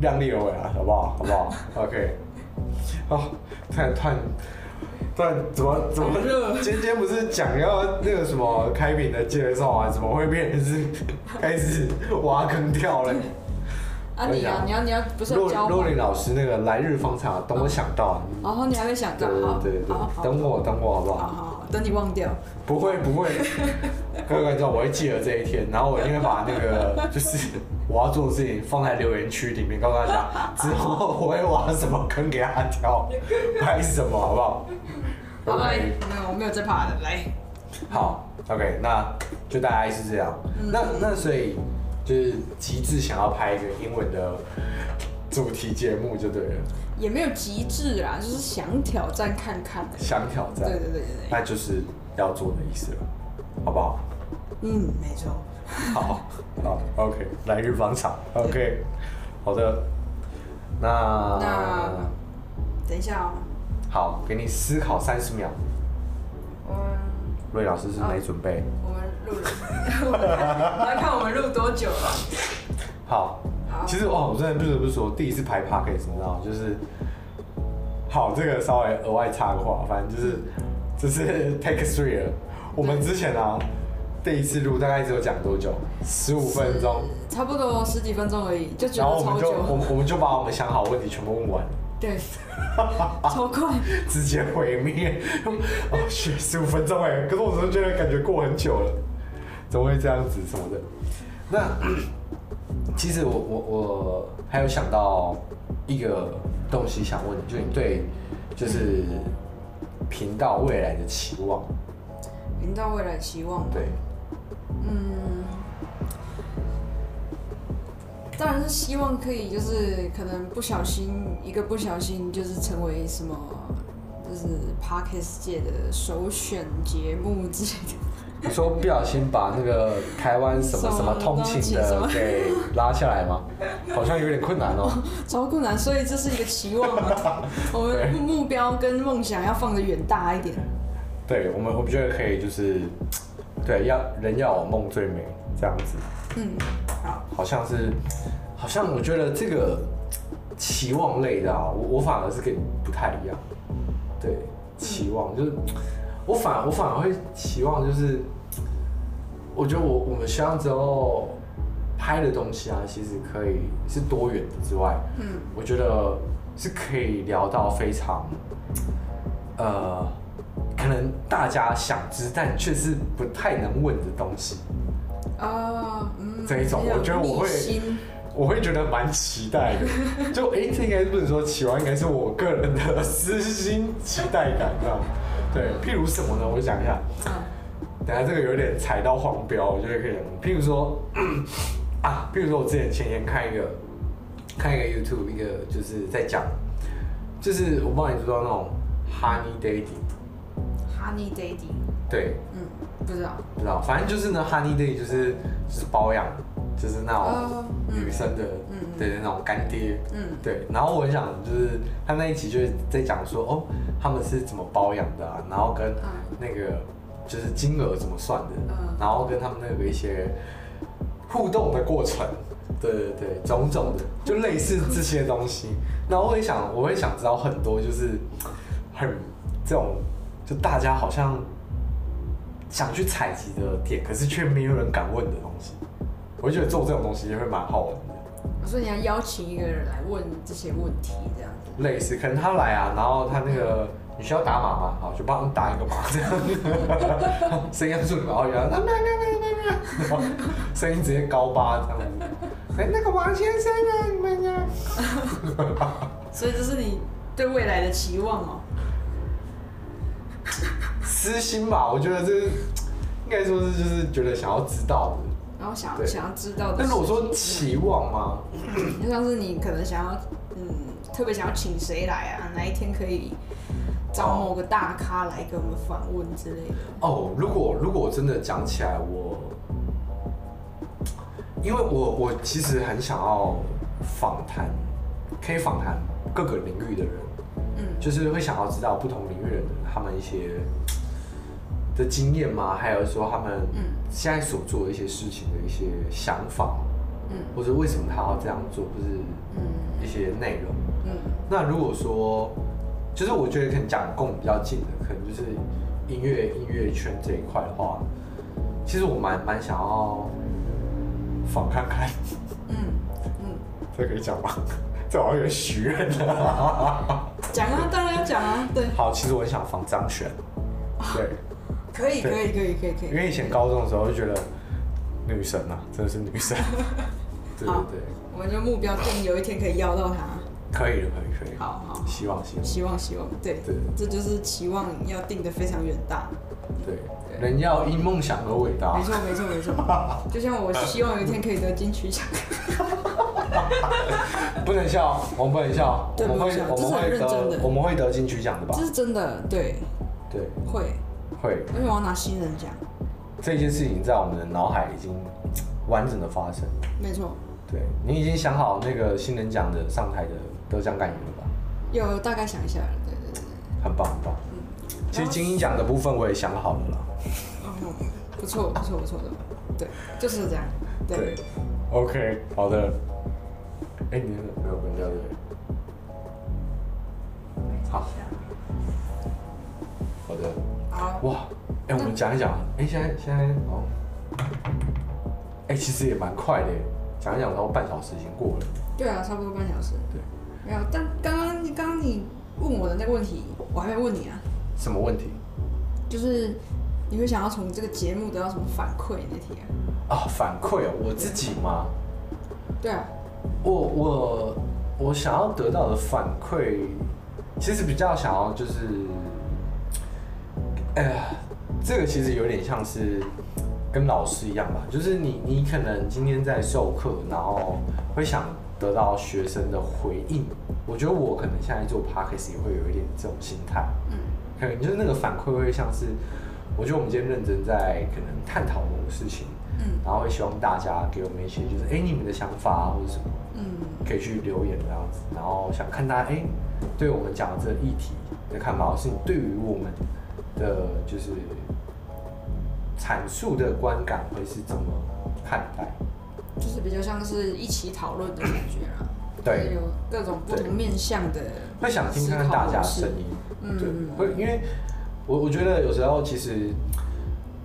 Speaker 1: 量力而为啊，好不好？好不好？OK。哦，突然突然突然怎么怎么？今天不是讲要那个什么开屏的介绍啊？怎么会变成是开始挖坑跳嘞？
Speaker 2: 啊你啊，你要你要不是教
Speaker 1: 洛林老师那个来日方长，等我想到。
Speaker 2: 哦，你还没想到？
Speaker 1: 对对对，等我等我好不好？
Speaker 2: 好好好，等你忘掉。
Speaker 1: 不会不会，各位观众，我会记得这一天，然后我一定会把那个就是 我要做的事情放在留言区里面，告诉大家之后我会挖什么坑给他跳，拍什么好不好？
Speaker 2: 好嘞，没有我没有在怕的，来。
Speaker 1: 好，OK，那就大概是这样。那那所以就是极致想要拍一个英文的主题节目就对了。
Speaker 2: 也没有极致啦，就是想挑战看看。
Speaker 1: 想挑战，对对对对，那就是。要做的意思了，好不好？
Speaker 2: 嗯，没错。
Speaker 1: 好，好，OK，来日方长，OK，好的。那
Speaker 2: 那等一下哦。
Speaker 1: 好，给你思考三十秒。
Speaker 2: 嗯
Speaker 1: 瑞老师是没准备。
Speaker 2: 我们录了，来看我们录多久了。
Speaker 1: 好，其实哦，我真的不得不说，第一次拍 Podcast，你知道，就是好，这个稍微额外插个话，反正就是。这是 take three 了。我们之前啊，第一次录大概只有讲多久？十五分钟，
Speaker 2: 差不多十几分钟而已，就觉得超久。
Speaker 1: 然后我们就我们我们就把我们想好问题全部问完，
Speaker 2: 对，超快，
Speaker 1: 直接毁灭。哦，学十五分钟哎，可是我真的觉得感觉过很久了？怎么会这样子什么的？那其实我我我还有想到一个东西想问你，就你对就是频道未来的期望。
Speaker 2: 频道未来的期望？
Speaker 1: 对，
Speaker 2: 嗯。当然是希望可以，就是可能不小心一个不小心，就是成为什么，就是 Podcast 界的首选节目之类的。
Speaker 1: 你说不小心把那个台湾什么什么通勤的给拉下来吗？好像有点困难哦。
Speaker 2: 超困难，所以这是一个期望啊。我们目标跟梦想要放得远大一点。
Speaker 1: 对，我们我们觉得可以，就是对，要人要有梦最美这样子。
Speaker 2: 嗯，好，
Speaker 1: 好像是，好像我觉得这个期望类的啊，我我反而是跟你不太一样。对，期望就是我反我反而会期望就是，我觉得我我们希望之后拍的东西啊，其实可以是多元的之外，嗯，我觉得是可以聊到非常，呃，可能大家想知但却是不太能问的东西。
Speaker 2: 啊，嗯，
Speaker 1: 这一种我觉得我会，我会觉得蛮期待的。就哎，这应该不能说期望，应该是我个人的私心期待感，这样。对，譬如什么呢？我就讲一下。等下这个有点踩到黄标，我觉得可以。譬如说，啊，譬如说我之前前天看一个，看一个 YouTube，一个就是在讲，就是我不知道你知道那种 Honey Dating。
Speaker 2: Honey Dating。
Speaker 1: 对。
Speaker 2: 嗯。不知道，
Speaker 1: 不知道，反正就是呢，Honey Day 就是就是包养，就是那种女生的，嗯，对那种干爹，嗯，对。然后我很想就是他那一集就是在讲说，哦，他们是怎么包养的啊，然后跟那个就是金额怎么算的，嗯，然后跟他们那个一些互动的过程，对对对，种种的，就类似这些东西。然后我也想，我会想知道很多，就是很这种，就大家好像。想去采集的点，可是却没有人敢问的东西，我觉得做这种东西也会蛮好玩的。
Speaker 2: 所以你要邀请一个人来问这些问题，这样子。
Speaker 1: 类似，可能他来啊，然后他那个你需要打码吗？好，就帮他打一个码，这样。声音准，然后然后声音直接高八这样子。哎，那个王先生啊，你们呀。
Speaker 2: 所以这是你对未来的期望哦。
Speaker 1: 私心吧，我觉得这应该说是就是觉得想要知道的，
Speaker 2: 然后想想要知道的。
Speaker 1: 但是我说期望吗？
Speaker 2: 就像是你可能想要，嗯，特别想要请谁来啊？哪一天可以找某个大咖来跟我们访问之类的？
Speaker 1: 哦，如果如果我真的讲起来，我因为我我其实很想要访谈，可以访谈各个领域的人，嗯，就是会想要知道不同领域的人他们一些。的经验吗？还有说他们现在所做的一些事情的一些想法，嗯，或者为什么他要这样做，或是一些内容，嗯，那如果说，就是我觉得可能讲跟我比较近的，可能就是音乐音乐圈这一块的话，其实我蛮蛮想要访看看，嗯嗯，这可以讲吗？这好像有许愿的，
Speaker 2: 讲啊，当然要讲啊，对。
Speaker 1: 好，其实我很想访张悬，对。
Speaker 2: 可以可以可以可以可以，
Speaker 1: 因为以前高中的时候就觉得女神啊，真的是女神。对对对，
Speaker 2: 我们就目标定有一天可以邀到她。
Speaker 1: 可以的，可以可以。
Speaker 2: 好好，
Speaker 1: 希望希望
Speaker 2: 希望希望，对对，这就是期望要定的非常远大。
Speaker 1: 对，人要因梦想而伟大。
Speaker 2: 没错没错没错，就像我希望有一天可以得金曲奖。
Speaker 1: 不能笑，我们不能笑，我们会我们会得我们会得金曲奖的吧？
Speaker 2: 这是真的，对
Speaker 1: 对
Speaker 2: 会。
Speaker 1: 会，
Speaker 2: 因为我要拿新人奖。
Speaker 1: 这件事情在我们的脑海已经完整的发生。
Speaker 2: 没错。
Speaker 1: 对，你已经想好那个新人奖的上台的得奖感言了吧？
Speaker 2: 有大概想一下了，对对对。
Speaker 1: 很棒很棒。嗯。其实金鹰奖的部分我也想好了啦。
Speaker 2: 哦，不错不错不错的，对，就是这样。对。
Speaker 1: OK，好的。哎，你没有关掉对？好。好的。哇，哎，我们讲一讲，哎，现在现在哦，哎，其实也蛮快的，讲一讲，然后半小时已经过了。
Speaker 2: 对啊，差不多半小时。
Speaker 1: 对，
Speaker 2: 没有，但刚刚刚刚你问我的那个问题，我还没问你啊。
Speaker 1: 什么问题？
Speaker 2: 就是你会想要从这个节目得到什么反馈那题啊？
Speaker 1: 啊，反馈哦，我自己吗？
Speaker 2: 对啊，
Speaker 1: 我我我想要得到的反馈，其实比较想要就是，哎呀，这个其实有点像是跟老师一样吧，就是你你可能今天在授课，然后会想得到学生的回应。我觉得我可能现在做 Podcast 也会有一点这种心态，嗯，可能就是那个反馈会像是，我觉得我们今天认真在可能探讨某个事情。嗯，然后会希望大家给我们一些，就是哎，你们的想法啊，或者什么，嗯，可以去留言这样子。然后想看大家哎，对我们讲的这个议题的看法，或是你对于我们的就是阐述的观感会是怎么看待？
Speaker 2: 就是比较像是一起讨论的感觉啊。
Speaker 1: 对，
Speaker 2: 有各种不同面向的，
Speaker 1: 会想听看看大家的声音。嗯，对，会因为我我觉得有时候其实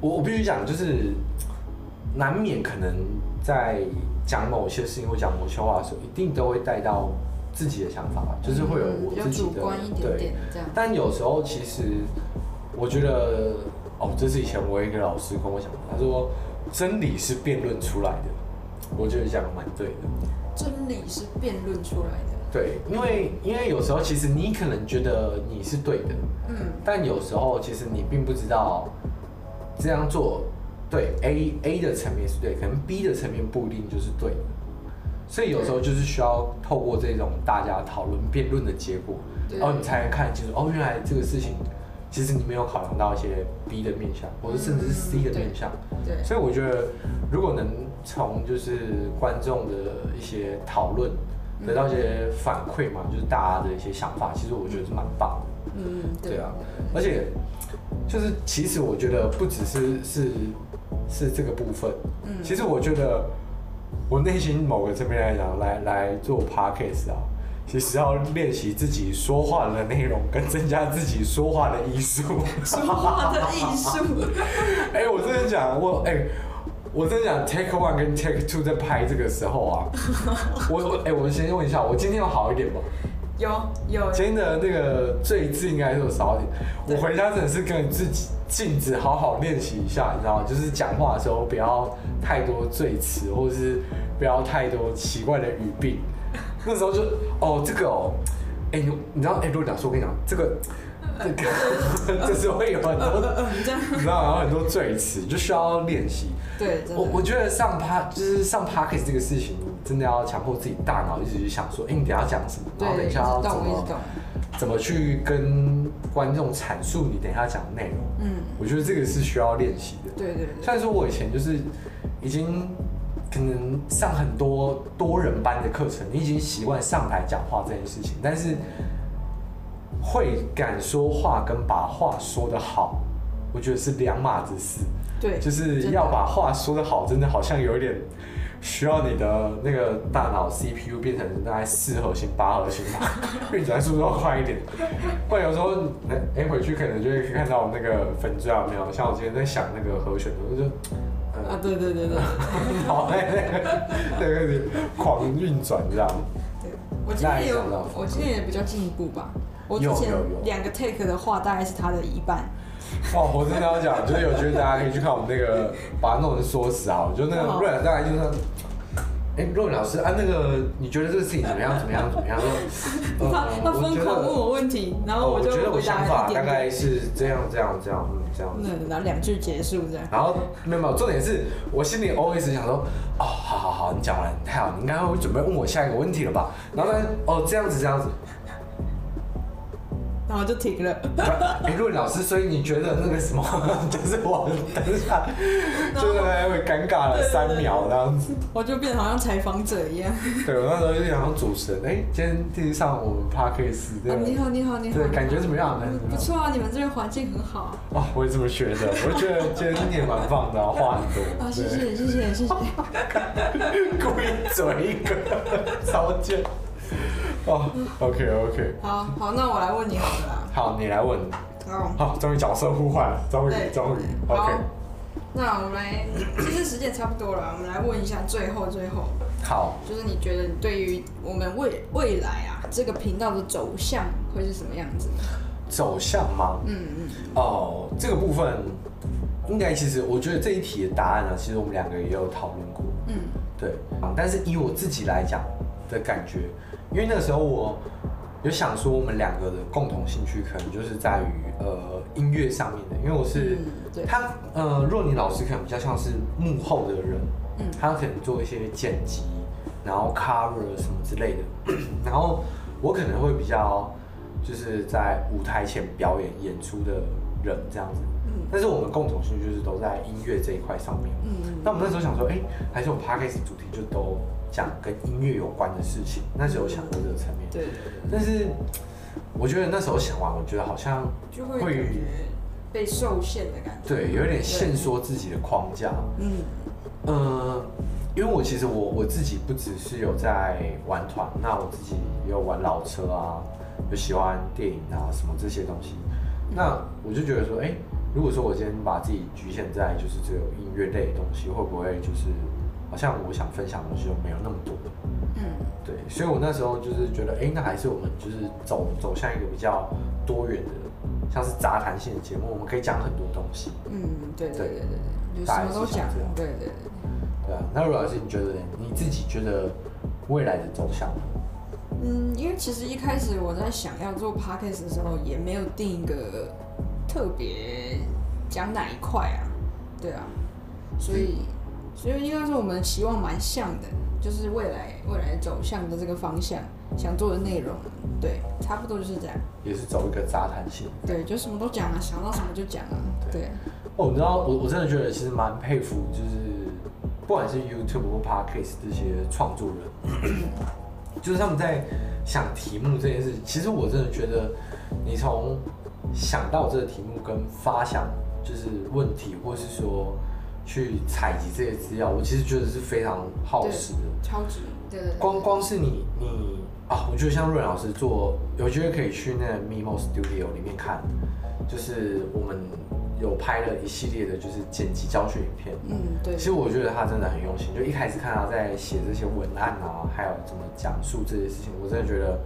Speaker 1: 我我必须讲就是。难免可能在讲某些事情或讲某些话的时候，一定都会带到自己的想法，就是会有我自己的对。但有时候其实我觉得，哦，这是以前我一个老师跟我讲的，他说真理是辩论出来的，我觉得讲的蛮对的。
Speaker 2: 真理是辩论出来的。
Speaker 1: 对，因为因为有时候其实你可能觉得你是对的，嗯，但有时候其实你并不知道这样做。对 A A 的层面是对，可能 B 的层面不一定就是对的，所以有时候就是需要透过这种大家讨论辩论的结果，然后你才能看清楚哦，原来这个事情其实你没有考量到一些 B 的面向，或者甚至是 C 的面向。对，所以我觉得如果能从就是观众的一些讨论得到一些反馈嘛，就是大家的一些想法，其实我觉得是蛮棒的。嗯，对啊，而且就是其实我觉得不只是是。是这个部分，嗯，其实我觉得我内心某个层面来讲，来来做 podcast 啊，其实要练习自己说话的内容，跟增加自己说话的艺术。
Speaker 2: 说话的艺术。
Speaker 1: 哎、欸，我真的讲，我哎、欸，我真的讲，take one 跟 take two 在拍这个时候啊，我我哎，我们先问一下，我今天要好一点吗？
Speaker 2: 有有。
Speaker 1: 今天的那个赘字应该是有少一点，我回家真的是跟自己。镜子好好练习一下，你知道吗？就是讲话的时候不要太多赘词，或者是不要太多奇怪的语病。那时候就哦，这个哦，哎、欸，你你知道哎，如果讲说，我跟你讲，这个这个就是会有很多，你知道然后？很多赘词就需要练习。
Speaker 2: 对，
Speaker 1: 我我觉得上趴就是上 Podcast 这个事情，真的要强迫自己大脑一直去想说，哎、欸，你等下讲什么？然后等一下要怎么怎么去跟观众阐述你等一下讲的内容？嗯，我觉得这个是需要练习的。
Speaker 2: 对对对。
Speaker 1: 虽然说我以前就是已经可能上很多多人班的课程，你已经习惯上台讲话这件事情，但是会敢说话跟把话说得好，我觉得是两码子事。
Speaker 2: 对，
Speaker 1: 就是要把话说得好，真的好像有一点。需要你的那个大脑 CPU 变成大概四核心、八核心吧，运转速度要快一点。不然有时候，哎、欸，回去可能就会看到那个粉钻有没有？像我今天在想那个和弦，我就
Speaker 2: 啊，对对对对，
Speaker 1: 好嘞，那个那个狂运转这样。
Speaker 2: 对，我今天有，我今天也比较进步吧。我之前两个 take 的话，大概是他的一半。
Speaker 1: 哦，我真的要讲，就是有觉得大家可以去看我们那个，把它弄成说辞啊，就那个瑞尔大概就是，哎、欸，若老师啊，那个你觉得这个事情怎么样？怎么样？怎
Speaker 2: 么样？疯狂问我问题，然后我就
Speaker 1: 我觉得我想法大概是这样，这样，这样，嗯，这样。
Speaker 2: 嗯，然后两句结束这样。
Speaker 1: 然后没有没有，重点是我心里 always 想说，哦，好好好，你讲完太好，你应该会准备问我下一个问题了吧？然后呢，哦，这样子，这样子。
Speaker 2: 然后就停了。
Speaker 1: 哎，陆老师，所以你觉得那个什么，就是我等一下，就是会尴尬了三秒这样子。
Speaker 2: 我就变得好像采访者一样。
Speaker 1: 对，我那时候就想像主持人，哎，今天第一上我们 Podcast 对。
Speaker 2: 你好，你好，你好。
Speaker 1: 对，感觉怎么样？
Speaker 2: 不错啊，你们这边环境很好。
Speaker 1: 哦，我也这么觉得，我觉得今天你也蛮棒的，话很多。
Speaker 2: 啊，谢谢，谢谢，谢谢。
Speaker 1: 故意嘴一个，超贱。哦，OK OK，
Speaker 2: 好好，那我来问你好了。
Speaker 1: 好，你来问。好，好，终于角色互换了，终于终于，OK。
Speaker 2: 那我们来，其实时间差不多了，我们来问一下，最后最后，
Speaker 1: 好，
Speaker 2: 就是你觉得你对于我们未未来啊这个频道的走向会是什么样子？
Speaker 1: 走向吗？
Speaker 2: 嗯嗯。
Speaker 1: 哦，这个部分应该其实我觉得这一题的答案呢，其实我们两个也有讨论过。嗯，对。但是以我自己来讲的感觉，因为那个时候我有想说，我们两个的共同兴趣可能就是在于呃音乐上面的，因为我是。嗯他呃，若尼老师可能比较像是幕后的人，嗯，他可能做一些剪辑，然后 cover 什么之类的，然后我可能会比较就是在舞台前表演演出的人这样子，嗯，但是我们共同兴趣就是都在音乐这一块上面，嗯，那我们那时候想说，哎、欸，还是我们 podcast 主题就都讲跟音乐有关的事情，那时候想过这个层面，对，但是我觉得那时候想完，我觉得好像就会。
Speaker 2: 被受限的感觉，
Speaker 1: 对，有点限缩自己的框架。嗯，呃，因为我其实我我自己不只是有在玩团，那我自己也有玩老车啊，有喜欢电影啊什么这些东西。那我就觉得说，哎、欸，如果说我今天把自己局限在就是只有音乐类的东西，会不会就是好像我想分享的东西就没有那么多？嗯，对，所以我那时候就是觉得，哎、欸，那还是我们就是走走向一个比较多元的。像是杂谈性的节目，我们可以讲很多东西。嗯，对对对对对，什么都讲。对对对。对啊，那如老师，你觉得你自己觉得未来的走向？
Speaker 2: 嗯，因为其实一开始我在想要做 podcast 的时候，也没有定一个特别讲哪一块啊。对啊，所以所以应该说我们期望蛮像的，就是未来未来走向的这个方向。想做的内容，对，差不多就是这样。
Speaker 1: 也是走一个杂谈性。
Speaker 2: 对，就什么都讲啊，想到什么就讲啊。对。对
Speaker 1: 哦，你知道，我我真的觉得其实蛮佩服，就是不管是 YouTube 或 Podcast 这些创作人，就是他们在想题目这件事。其实我真的觉得，你从想到这个题目跟发想就是问题，或是说去采集这些资料，我其实觉得是非常耗时的，
Speaker 2: 超值。对，对，对，
Speaker 1: 光光是你你啊，我觉得像润老师做，有机会可以去那个 Mimo Studio 里面看，就是我们有拍了一系列的，就是剪辑教学影片。嗯，对。其实我觉得他真的很用心，就一开始看他在写这些文案啊，还有怎么讲述这些事情，我真的觉得。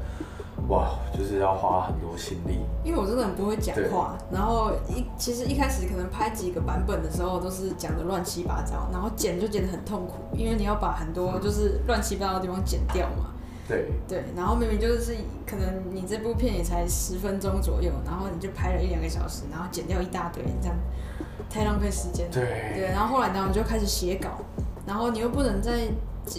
Speaker 1: 哇，就是要花很多心力，
Speaker 2: 因为我真的很不会讲话，然后一其实一开始可能拍几个版本的时候都是讲的乱七八糟，然后剪就剪得很痛苦，因为你要把很多就是乱七八糟的地方剪掉嘛。
Speaker 1: 对
Speaker 2: 对，然后明明就是可能你这部片也才十分钟左右，然后你就拍了一两个小时，然后剪掉一大堆，这样太浪费时间。
Speaker 1: 对
Speaker 2: 对，然后后来呢，我就开始写稿，然后你又不能再。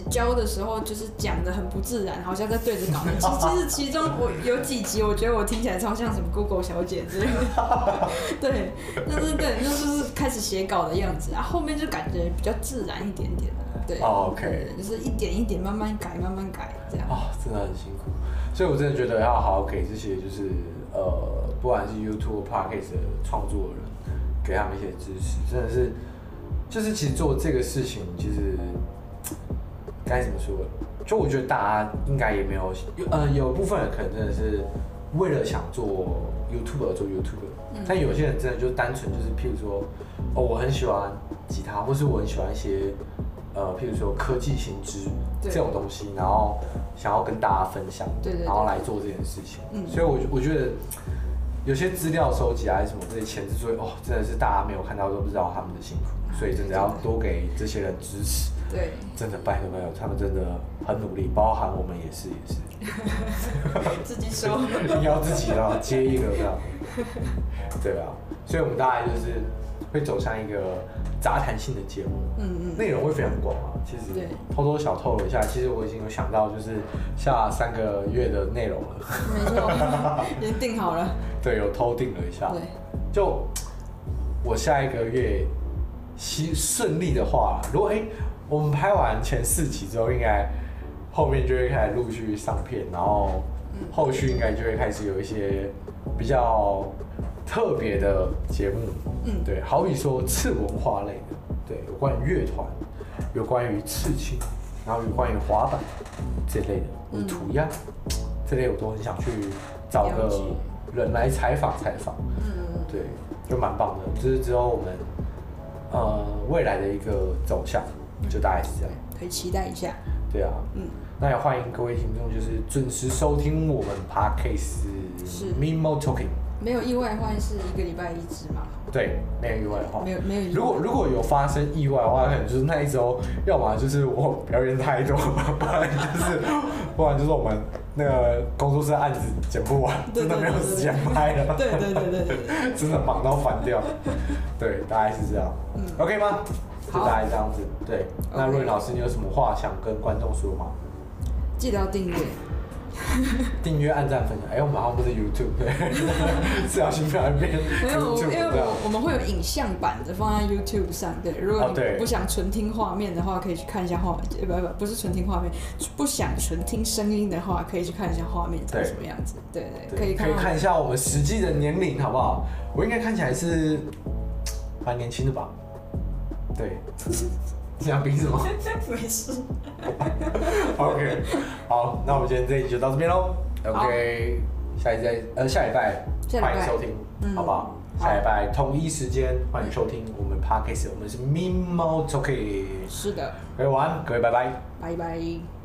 Speaker 2: 教的时候就是讲的很不自然，好像在对着稿。其实其中我有几集，我觉得我听起来超像什么 Google 小姐之类的。对，但是对，那就是开始写稿的样子啊，后面就感觉比较自然一点点。对
Speaker 1: ，OK，
Speaker 2: 就是一点一点慢慢改，慢慢改这样。
Speaker 1: 啊，真的很辛苦，所以我真的觉得要好好给这些就是呃，不管是 YouTube、Podcast 的创作人，给他们一些支持，真的是，就是其实做这个事情，其实。该怎么说？就我觉得大家应该也没有，呃，有部分人可能真的是为了想做 YouTube 而做 YouTube，嗯，但有些人真的就单纯就是，譬如说，哦，我很喜欢吉他，或是我很喜欢一些，呃，譬如说科技新知这种东西，然后想要跟大家分享，然后来做这件事情。嗯，所以我我觉得有些资料收集啊，什么这些前置作业，哦，真的是大家没有看到都不知道他们的辛苦，所以真的要多给这些人支持。
Speaker 2: 对，
Speaker 1: 真的拜托拜托，他们真的很努力，包含我们也是也是。
Speaker 2: 自己说，
Speaker 1: 你 要自己啊，接一个这样。对啊，所以我们大概就是会走向一个杂谈性的节目，嗯嗯，内容会非常广啊。其实偷偷小透露一下，其实我已经有想到就是下三个月的内容了。
Speaker 2: 没错，已经定好了。
Speaker 1: 对，有偷定了一下。对，就我下一个月，顺顺利的话，如果哎。欸我们拍完前四集之后，应该后面就会开始陆续上片，然后后续应该就会开始有一些比较特别的节目。嗯，对，好比说次文化类的，对，有关于乐团，有关于刺青，然后有关于滑板这类的，或者涂鸦这类，我都很想去找个人来采访采访。嗯，对，就蛮棒的。就是之后我们。呃未来的一个走向，就大概是这样，
Speaker 2: 可以期待一下。
Speaker 1: 对啊，
Speaker 2: 嗯，
Speaker 1: 那也欢迎各位听众就是准时收听我们 Podcast
Speaker 2: 是
Speaker 1: Mimo Talking。
Speaker 2: 没有意外的话，是一个礼拜一支嘛？
Speaker 1: 对，没有意外的话，
Speaker 2: 没有没有意外。
Speaker 1: 如果如果有发生意外的话，可能就是那一周，要么就是我表演太多，不然就是不然就是我们那个工作室案子剪不完，真的没有时间拍了。
Speaker 2: 对对对对对，
Speaker 1: 真的忙到翻掉。对，大概是这样。嗯，OK 吗？就大概这样子。对，那若琳老师，你有什么话想跟观众说吗？
Speaker 2: 记得要订阅。
Speaker 1: 订阅、按赞、分享。哎、欸，我们好像不是 YouTube，对，是要新片变。
Speaker 2: 没有，因为我我们会有影像版的放在 YouTube 上。对，如果你不想纯听画面的话，可以去看一下画面。不不，不是纯听画面，不想纯听声音的话，可以去看一下画面长什么样子。对对，对，可以看。可以看一下我们实际的年龄，好不好？我应该看起来是蛮年轻的吧？对。你 想比什么？没事。OK，好，那我们今天这一集就到这边喽。OK，下一再呃下礼拜欢迎收听，嗯、好不好？下礼拜同一时间欢迎收听我们 Podcast，我们是 Mimo Talking。是的。各位晚安，各位拜拜。拜拜。